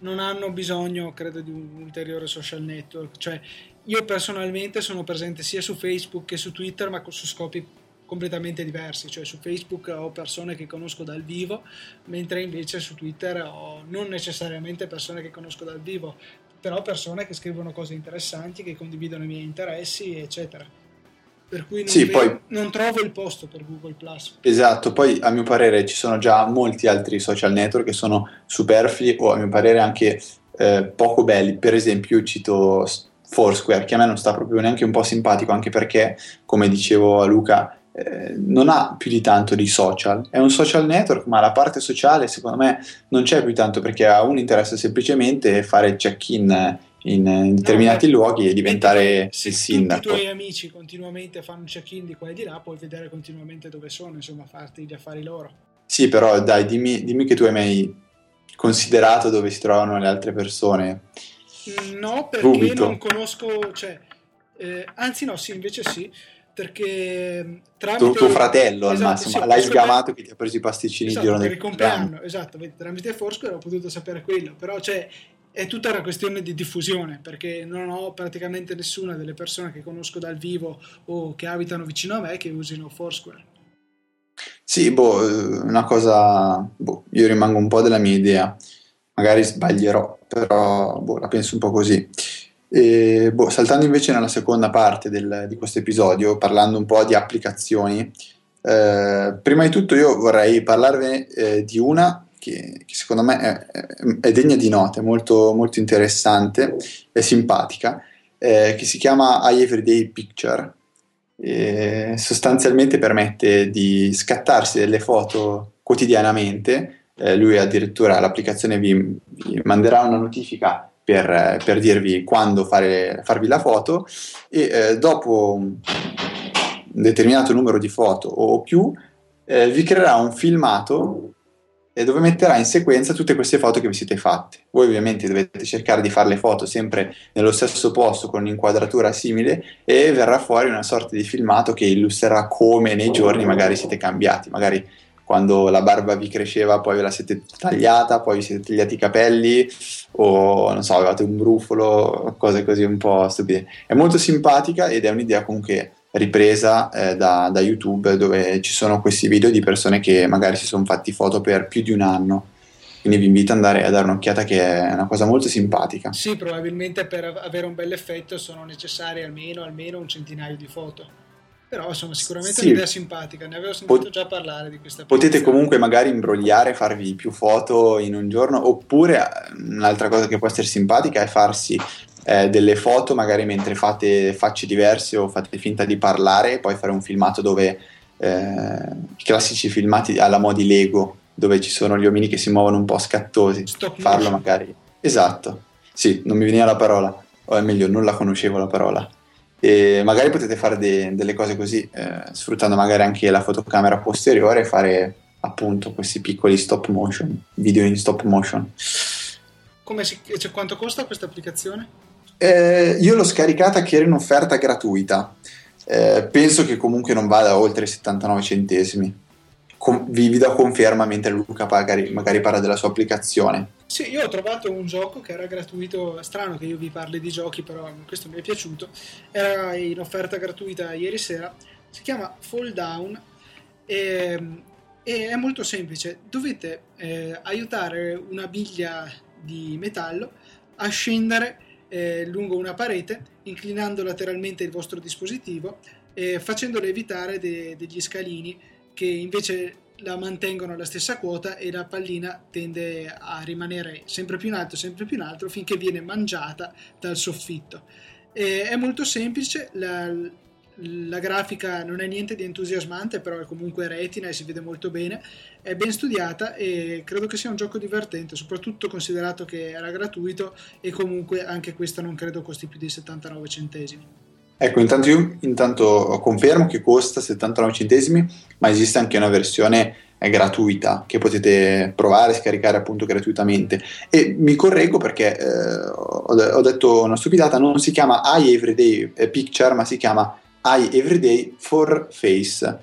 non hanno bisogno, credo, di un ulteriore social network. Cioè, io personalmente sono presente sia su Facebook che su Twitter, ma su scopi completamente diversi. Cioè, su Facebook ho persone che conosco dal vivo, mentre invece su Twitter ho non necessariamente persone che conosco dal vivo, però persone che scrivono cose interessanti, che condividono i miei interessi, eccetera. Per cui non, sì, vedo, poi, non trovo il posto per Google Plus. Esatto, poi a mio parere ci sono già molti altri social network che sono superflui o a mio parere anche eh, poco belli. Per esempio, io cito Foursquare, che a me non sta proprio neanche un po' simpatico, anche perché, come dicevo a Luca, eh, non ha più di tanto di social. È un social network, ma la parte sociale secondo me non c'è più tanto perché a uno interessa semplicemente fare il check-in in, in determinati no, luoghi e diventare se il sindaco. Se i tuoi amici continuamente fanno check-in di qua e di là, puoi vedere continuamente dove sono, insomma, farti gli affari loro. Sì, però dai, dimmi, dimmi che tu hai mai considerato dove si trovano le altre persone. No, perché Subito. non conosco, cioè, eh, anzi no, sì, invece sì, perché tramite... Tu, tuo fratello esatto, al massimo, sì, l'hai sgamato che ti ha preso i pasticcini esatto, il giorno del compleanno. Esatto, tramite Foursquare ho potuto sapere quello, però cioè, è tutta una questione di diffusione perché non ho praticamente nessuna delle persone che conosco dal vivo o che abitano vicino a me che usino Foursquare. Sì, boh, eh, una cosa, boh, io rimango un po' della mia idea, magari sbaglierò, però boh, la penso un po' così. E, boh, saltando invece nella seconda parte del, di questo episodio, parlando un po' di applicazioni, eh, prima di tutto io vorrei parlarvi eh, di una che, che secondo me è, è, degna di nota, è molto, molto interessante e simpatica, eh, che si chiama iEveryday Picture. E sostanzialmente permette di scattarsi delle foto quotidianamente. Eh, lui addirittura l'applicazione vi, vi, manderà una notifica per, per dirvi quando fare, farvi la foto e eh, dopo un determinato numero di foto o più eh, vi creerà un filmato dove metterà in sequenza tutte queste foto che vi siete fatte. Voi ovviamente dovete cercare di fare le foto sempre nello stesso posto con un'inquadratura simile e verrà fuori una sorta di filmato che illustrerà come nei giorni magari siete cambiati, magari quando la barba vi cresceva poi ve la siete tagliata, poi vi siete tagliati i capelli o non so, avevate un brufolo, cose così un po' stupide. È molto simpatica ed è un'idea comunque ripresa eh, da, da, YouTube dove ci sono questi video di persone che magari si sono fatti foto per più di un anno. Quindi vi invito ad andare a dare un'occhiata che è una cosa molto simpatica. Sì, probabilmente per avere un bel effetto sono necessarie almeno, almeno un centinaio di foto. Però insomma sicuramente sì. un'idea simpatica, ne avevo sentito Pot- già parlare di questa Potete comunque magari imbrogliare, farvi più foto in un giorno, oppure un'altra cosa che può essere simpatica è farsi eh, delle foto magari mentre fate facce diverse o fate finta di parlare e poi fare un filmato dove eh, i classici filmati alla modi Lego dove ci sono gli omini che si muovono un po' scattosi Stop farlo motion. magari esatto sì non mi veniva la parola o è meglio non la conoscevo la parola e magari potete fare de- delle cose così eh, sfruttando magari anche la fotocamera posteriore e fare appunto questi piccoli stop motion video in stop motion come si, cioè, quanto costa questa applicazione? Eh, io l'ho scaricata che era in offerta gratuita. Eh, penso che comunque non vada oltre i 79 centesimi. Com- vi, vi do conferma mentre Luca magari, magari parla della sua applicazione. Sì, io ho trovato un gioco che era gratuito, strano che io vi parli di giochi, però questo mi è piaciuto. Era in offerta gratuita ieri sera. Si chiama Fall Down e, e è molto semplice. Dovete eh, aiutare una biglia di metallo a scendere eh, lungo una parete, inclinando lateralmente il vostro dispositivo e facendolo evitare de- degli scalini che invece la mantengono alla stessa quota e la pallina tende a rimanere sempre più in alto, sempre più in alto finché viene mangiata dal soffitto. E è molto semplice, la, la grafica non è niente di entusiasmante, però è comunque retina e si vede molto bene, è ben studiata e credo che sia un gioco divertente, soprattutto considerato che era gratuito e comunque anche questo non credo costi più di 79 centesimi. Ecco, intanto io intanto confermo che costa 79 centesimi, ma esiste anche una versione eh, gratuita che potete provare e scaricare appunto gratuitamente. E mi correggo perché eh, ho, ho, detto una stupidata, non si chiama I Everyday Picture, ma si chiama I Everyday for Face.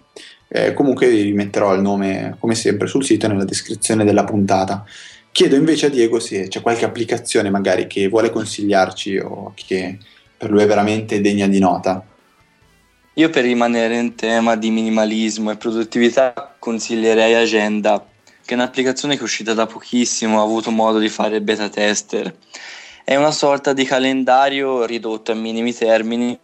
Eh, comunque vi metterò il nome come sempre sul sito nella descrizione della puntata. Chiedo invece a Diego se c'è qualche applicazione magari che vuole consigliarci o che per lui è veramente degna di nota. Io per rimanere in tema di minimalismo e produttività consiglierei Agenda, che è un'applicazione che è uscita da pochissimo, ho avuto modo di fare beta tester. È una sorta di calendario ridotto a minimi termini,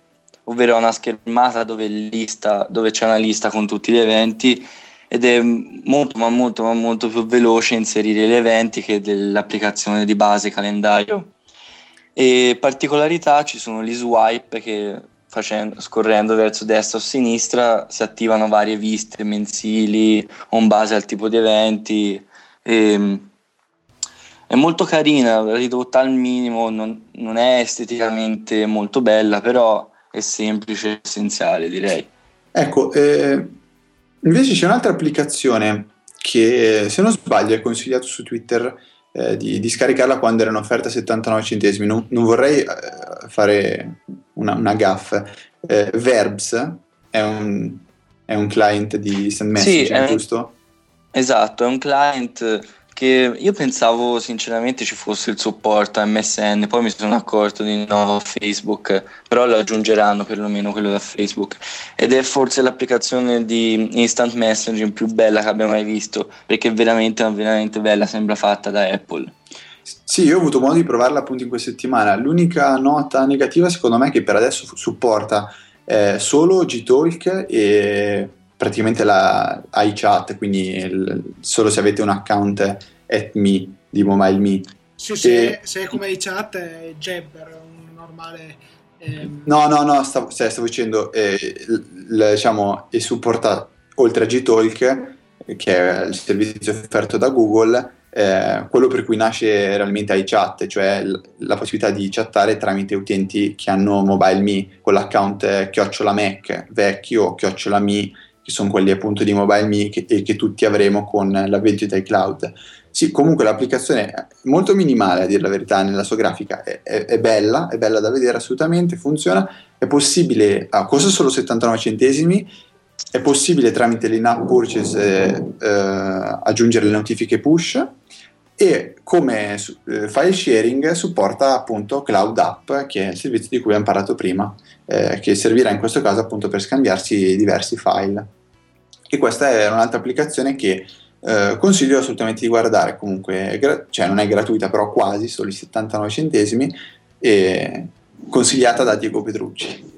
ovvero una schermata dove, lista, dove c'è una lista con tutti gli eventi ed è molto ma molto ma molto più veloce inserire gli eventi che dell'applicazione di base calendario. E particolarità ci sono gli swipe che facendo, scorrendo verso destra o sinistra si attivano varie viste mensili o in base al tipo di eventi. E, è molto carina, ridotta al minimo, non, non è esteticamente molto bella, però è semplice e essenziale, direi. Ecco, eh, invece c'è un'altra applicazione che, se non sbaglio, è consigliato su Twitter eh, di, di, scaricarla quando era in offerta a 79 centesimi. Non, non vorrei eh, fare una, una gaffa. Eh, Verbs è un, è un, client di instant messaging, sì, è, giusto? Esatto, è un client che io pensavo sinceramente ci fosse il supporto a MSN, poi mi sono accorto di no Facebook, però lo aggiungeranno perlomeno quello da Facebook ed è forse l'applicazione di instant messaging più bella che abbiamo mai visto, perché è veramente, veramente bella, sembra fatta da Apple. Sì, io ho avuto modo di provarla appunto in questa settimana. L'unica nota negativa secondo me è che per adesso supporta eh, solo Gtalk e praticamente la iChat, quindi il, solo se avete un account at me di MobileMe. Sì, se, se è come iChat è Jabber, un normale... Ehm... No, no, no, stavo, stavo dicendo, eh, l, diciamo, e supporta oltre a Gtalk, che è il servizio offerto da Google, eh, quello per cui nasce realmente iChat, cioè l- la possibilità di chattare tramite utenti che hanno MobileMe con l'account chiocciola Mac vecchio o chiocciola Me che sono quelli appunto di MobileMe che, e che tutti avremo con l'avvento di iCloud. Sì, comunque l'applicazione è molto minimale a dire la verità nella sua grafica, è, è, è bella, è bella da vedere assolutamente, funziona, è possibile, ah, costa solo 79 centesimi, è possibile tramite l'in-app purchase eh, aggiungere le notifiche push. E come eh, file sharing supporta appunto Cloud App, che è il servizio di cui abbiamo parlato prima, eh, che servirà in questo caso appunto per scambiarsi diversi file. E questa è un'altra applicazione che eh, consiglio assolutamente di guardare, comunque, gra- cioè non è gratuita, però quasi, solo i 79 centesimi, e consigliata da Diego Petrucci.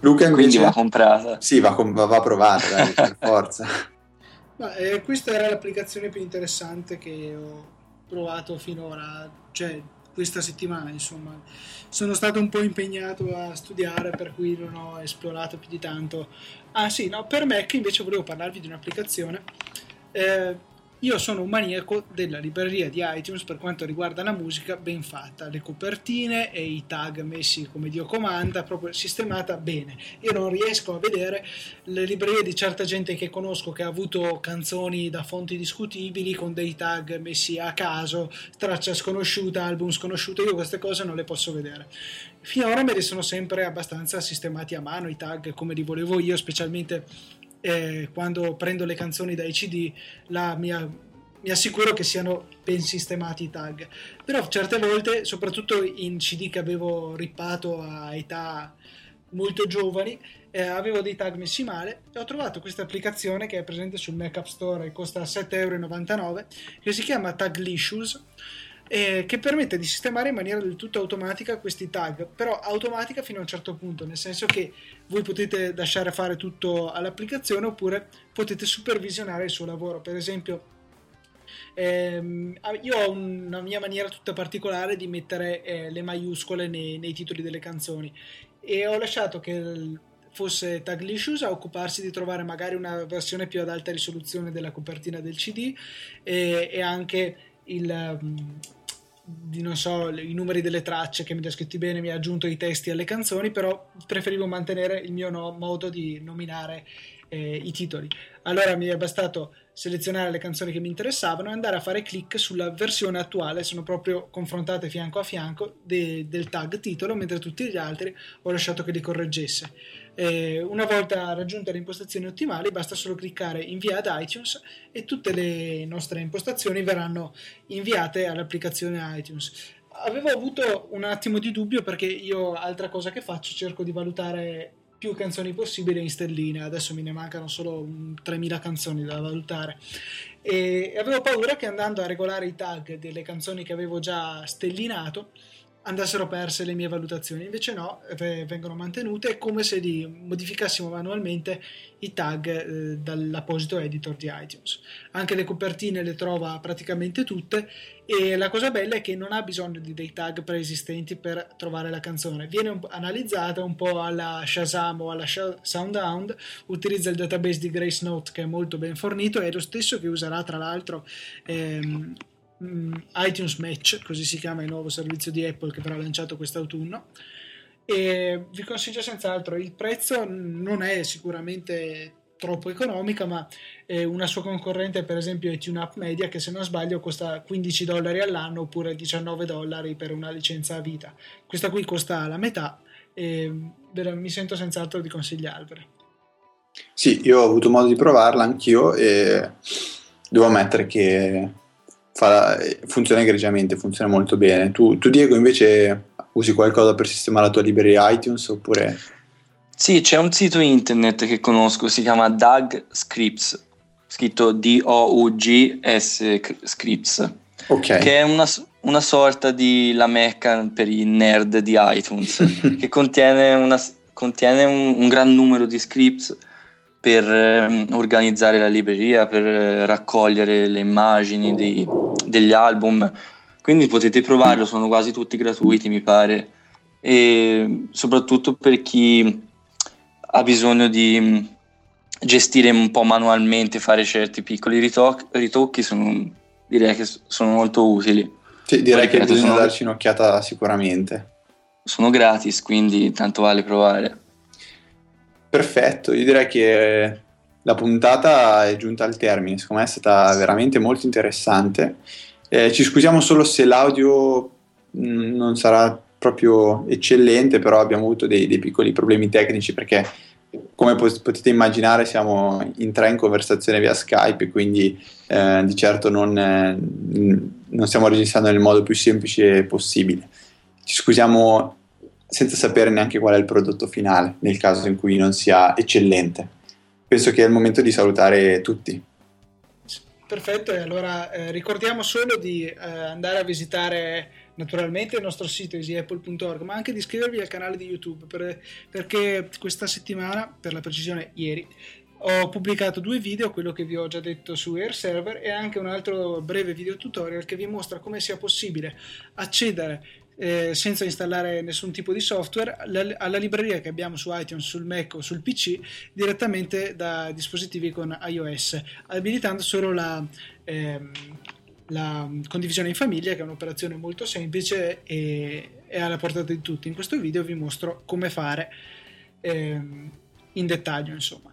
Luca invece... Quindi va comprata. Sì, va, va, va provata, dai, per forza. Ma, eh, questa era l'applicazione più interessante che ho provato finora, cioè questa settimana, insomma. Sono stato un po' impegnato a studiare, per cui non ho esplorato più di tanto. Ah sì, no, per che invece volevo parlarvi di un'applicazione eh, io sono un maniaco della libreria di iTunes per quanto riguarda la musica ben fatta, le copertine e i tag messi come Dio comanda, proprio sistemata bene. Io non riesco a vedere le librerie di certa gente che conosco che ha avuto canzoni da fonti discutibili con dei tag messi a caso, traccia sconosciuta, album sconosciuto, io queste cose non le posso vedere. Finora me li sono sempre abbastanza sistemati a mano i tag come li volevo io, specialmente eh, quando prendo le canzoni dai CD la mia, mi assicuro che siano ben sistemati i tag. Però certe volte soprattutto in CD che avevo rippato a età molto giovani eh, avevo dei tag messi male e ho trovato questa applicazione che è presente sul Mac App Store e costa 7,99 euro che si chiama Taglicious eh, che permette di sistemare in maniera del tutto automatica questi tag, però automatica fino a un certo punto, nel senso che voi potete lasciare fare tutto all'applicazione oppure potete supervisionare il suo lavoro. Per esempio, ehm, io ho una mia maniera tutta particolare di mettere eh, le maiuscole nei, nei, titoli delle canzoni e ho lasciato che fosse Taglicious a occuparsi di trovare magari una versione più ad alta risoluzione della copertina del CD e, e anche il mm, di non so i numeri delle tracce che mi ha scritti bene mi ha aggiunto i testi alle canzoni però preferivo mantenere il mio no, modo di nominare eh, i titoli allora mi è bastato selezionare le canzoni che mi interessavano e andare a fare clic sulla versione attuale, sono proprio confrontate fianco a fianco de, del tag titolo, mentre tutti gli altri ho lasciato che li correggesse. Eh, una volta raggiunte le impostazioni ottimali, basta solo cliccare invia ad iTunes e tutte le nostre impostazioni verranno inviate all'applicazione iTunes. Avevo avuto un attimo di dubbio perché io, altra cosa che faccio, cerco di valutare più canzoni possibili in stelline. Adesso me ne mancano solo 3000 canzoni da valutare. E avevo paura che andando a regolare i tag delle canzoni che avevo già stellinato andassero perse le mie valutazioni, invece no, vengono mantenute come se li modificassimo manualmente i tag eh, dall'apposito editor di iTunes. Anche le copertine le trova praticamente tutte e la cosa bella è che non ha bisogno di dei tag preesistenti per trovare la canzone, viene un analizzata un po' alla Shazam o alla Soundhound, utilizza il database di Grace Note che è molto ben fornito, è lo stesso che userà tra l'altro ehm, iTunes Match, così si chiama il nuovo servizio di Apple che verrà lanciato quest'autunno. E vi consiglio senz'altro, il prezzo non è sicuramente troppo economica, ma una sua concorrente, per esempio, è TuneUp Media, che se non sbaglio costa 15 dollari all'anno oppure 19 dollari per una licenza a vita. Questa qui costa la metà e mi sento senz'altro di consigliarvela. Sì, io ho avuto modo di provarla anch'io e devo ammettere che fa, funziona egregiamente, funziona molto bene. Tu, tu, Diego invece usi qualcosa per sistemare la tua libreria iTunes oppure... Sì, c'è un sito internet che conosco, si chiama Doug Scripts, scritto D-O-U-G-S Scripts, okay. che è una, una, sorta di la mecca per i nerd di iTunes, che contiene, una, contiene un, un gran numero di scripts per eh, organizzare la libreria, per eh, raccogliere le immagini dei, degli album. Quindi potete provarlo, sono quasi tutti gratuiti, mi pare. E soprattutto per chi ha bisogno di gestire un po' manualmente, fare certi piccoli ritocchi, ritocchi sono, direi che sono molto utili. Sì, direi Poi, che bisogna sono, darci un'occhiata sicuramente. Sono gratis, quindi tanto vale provare. Perfetto, io direi che la puntata è giunta al termine, secondo me è stata veramente molto interessante. Eh, ci scusiamo solo se l'audio mh, non sarà proprio eccellente, però abbiamo avuto dei, dei piccoli problemi tecnici perché come potete immaginare siamo in tre in conversazione via Skype, quindi eh, di certo non, eh, non, stiamo registrando nel modo più semplice possibile. Ci scusiamo senza sapere neanche qual è il prodotto finale, nel caso in cui non sia eccellente. Penso che è il momento di salutare tutti. Perfetto, e allora eh, ricordiamo solo di eh, andare a visitare naturalmente il nostro sito easyapple.org, ma anche di iscrivervi al canale di YouTube per, perché questa settimana, per la precisione ieri, ho pubblicato due video, quello che vi ho già detto su Air Server e anche un altro breve video tutorial che vi mostra come sia possibile accedere eh, senza installare nessun tipo di software la, alla libreria che abbiamo su iTunes, sul Mac o sul PC direttamente da dispositivi con iOS, abilitando solo la, ehm, la condivisione in famiglia, che è un'operazione molto semplice e è alla portata di tutti. In questo video vi mostro come fare ehm, in dettaglio, insomma.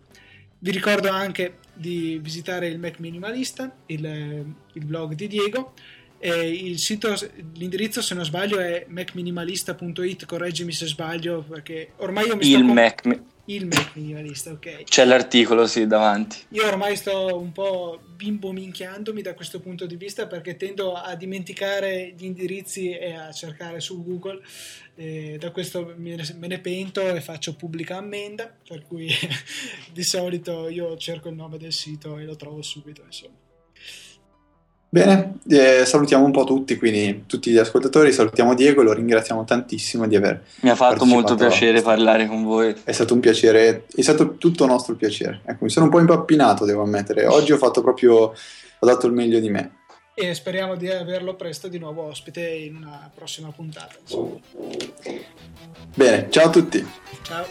Vi ricordo anche di visitare il Mac Minimalista, il, il blog di Diego, sito, l'indirizzo se non sbaglio è macminimalista.it, correggimi se sbaglio perché ormai io mi il sto... Mac, il Mac minimalista, ok. C'è l'articolo, sì, davanti. Io ormai sto un po' bimbo minchiandomi da questo punto di vista perché tendo a dimenticare gli indirizzi e a cercare su Google. E da questo me ne pento e faccio pubblica ammenda, per cui di solito io cerco il nome del sito e lo trovo subito, insomma. Bene, eh, salutiamo un po' tutti, quindi tutti gli ascoltatori, salutiamo Diego, lo ringraziamo tantissimo di aver... Mi ha fatto molto piacere parlare con voi. È stato un piacere, è stato tutto nostro piacere. Ecco, mi sono un po' impappinato, devo ammettere. Oggi ho fatto proprio, ho dato il meglio di me. E speriamo di averlo presto di nuovo ospite in una prossima puntata. Insomma. Bene, ciao a tutti. Ciao.